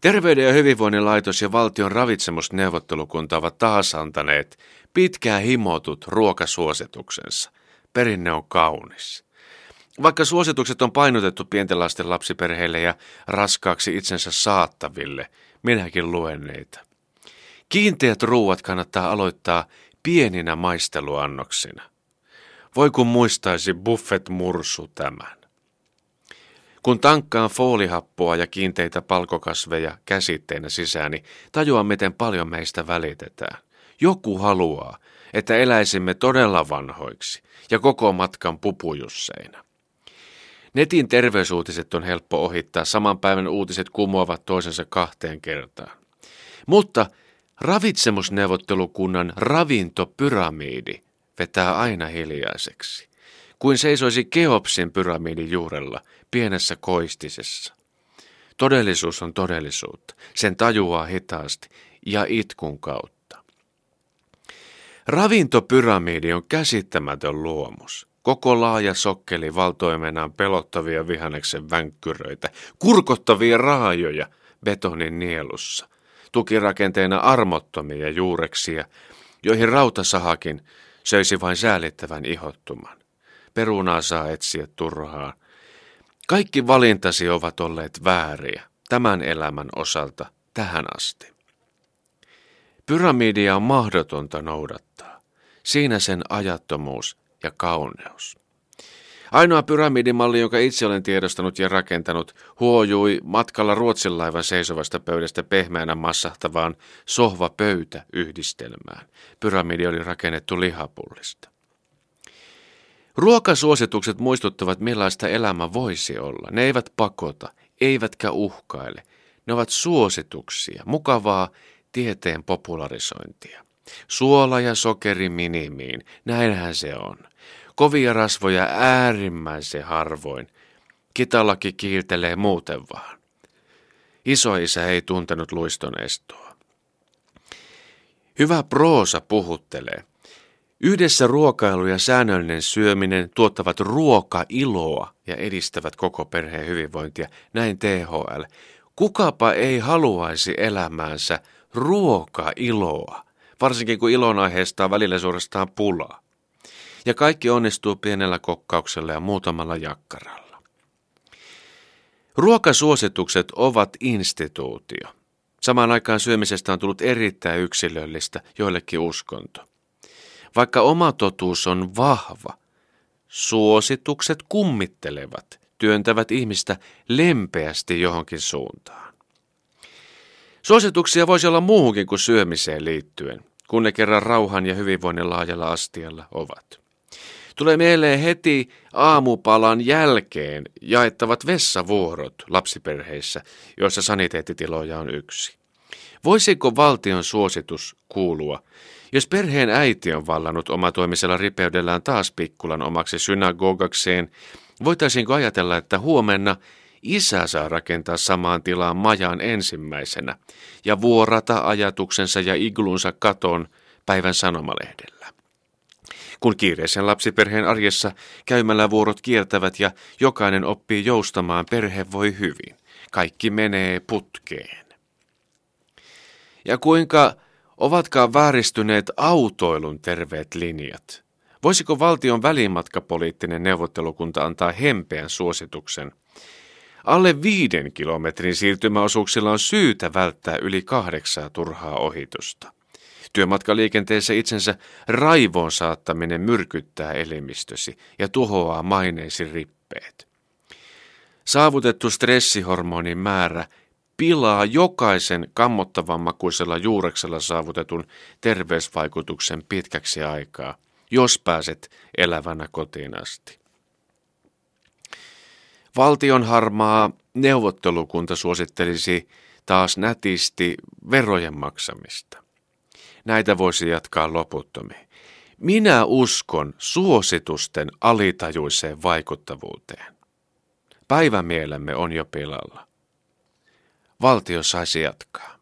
Terveyden ja hyvinvoinnin laitos ja valtion ravitsemusneuvottelukunta ovat taas antaneet pitkään himotut ruokasuosituksensa. Perinne on kaunis. Vaikka suositukset on painotettu pienten lasten lapsiperheille ja raskaaksi itsensä saattaville, minäkin luen neitä. Kiinteät ruuat kannattaa aloittaa pieninä maisteluannoksina. Voi kun muistaisi Buffett Mursu tämän. Kun tankkaan foolihappoa ja kiinteitä palkokasveja käsitteenä sisään, niin tajuan, miten paljon meistä välitetään. Joku haluaa, että eläisimme todella vanhoiksi ja koko matkan pupujusseina. Netin terveysuutiset on helppo ohittaa, saman päivän uutiset kumoavat toisensa kahteen kertaan. Mutta ravitsemusneuvottelukunnan ravintopyramiidi vetää aina hiljaiseksi, kuin seisoisi Keopsin pyramidin juurella pienessä koistisessa. Todellisuus on todellisuutta, sen tajuaa hitaasti ja itkun kautta. Ravintopyramidi on käsittämätön luomus. Koko laaja sokkeli valtoimenaan pelottavia vihanneksen vänkkyröitä, kurkottavia raajoja betonin nielussa, tukirakenteena armottomia juureksia, joihin rautasahakin söisi vain säälittävän ihottuman. Perunaa saa etsiä turhaan. Kaikki valintasi ovat olleet vääriä tämän elämän osalta tähän asti. Pyramidia on mahdotonta noudattaa. Siinä sen ajattomuus ja kauneus. Ainoa pyramidimalli, jonka itse olen tiedostanut ja rakentanut, huojui matkalla Ruotsin laivan seisovasta pöydästä pehmeänä massahtavaan sohva-pöytä-yhdistelmään. Pyramidi oli rakennettu lihapullista. Ruokasuositukset muistuttavat, millaista elämä voisi olla. Ne eivät pakota, eivätkä uhkaile. Ne ovat suosituksia, mukavaa tieteen popularisointia. Suola ja sokeri minimiin, näinhän se on. Kovia rasvoja äärimmäisen harvoin. Kitalaki kiiltelee muuten vaan. Isoisä ei tuntenut luiston estoa. Hyvä proosa puhuttelee. Yhdessä ruokailu ja säännöllinen syöminen tuottavat ruokailoa ja edistävät koko perheen hyvinvointia, näin THL. Kukapa ei haluaisi elämäänsä ruokailoa, varsinkin kun ilon aiheesta on välillä suorastaan pulaa. Ja kaikki onnistuu pienellä kokkauksella ja muutamalla jakkaralla. Ruokasuositukset ovat instituutio. Samaan aikaan syömisestä on tullut erittäin yksilöllistä, joillekin uskonto. Vaikka oma totuus on vahva, suositukset kummittelevat, työntävät ihmistä lempeästi johonkin suuntaan. Suosituksia voisi olla muuhunkin kuin syömiseen liittyen, kun ne kerran rauhan ja hyvinvoinnin laajalla astialla ovat. Tulee mieleen heti aamupalan jälkeen jaettavat vessavuorot lapsiperheissä, joissa saniteettitiloja on yksi. Voisiko valtion suositus kuulua, jos perheen äiti on vallannut omatoimisella ripeydellään taas pikkulan omaksi synagogakseen, voitaisiinko ajatella, että huomenna isä saa rakentaa samaan tilaan majan ensimmäisenä ja vuorata ajatuksensa ja iglunsa katon päivän sanomalehdellä? Kun kiireisen lapsiperheen arjessa käymällä vuorot kiertävät ja jokainen oppii joustamaan, perhe voi hyvin. Kaikki menee putkeen. Ja kuinka ovatkaan vääristyneet autoilun terveet linjat? Voisiko valtion välimatkapoliittinen neuvottelukunta antaa hempeän suosituksen? Alle viiden kilometrin siirtymäosuuksilla on syytä välttää yli kahdeksaa turhaa ohitusta. Työmatkaliikenteessä itsensä raivoon saattaminen myrkyttää elimistösi ja tuhoaa maineisi rippeet. Saavutettu stressihormonin määrä pilaa jokaisen kammottavan makuisella juureksella saavutetun terveysvaikutuksen pitkäksi aikaa, jos pääset elävänä kotiin asti. Valtion harmaa neuvottelukunta suosittelisi taas nätisti verojen maksamista. Näitä voisi jatkaa loputtomiin. Minä uskon suositusten alitajuiseen vaikuttavuuteen. Päivämielemme on jo pilalla. Valtio saisi jatkaa.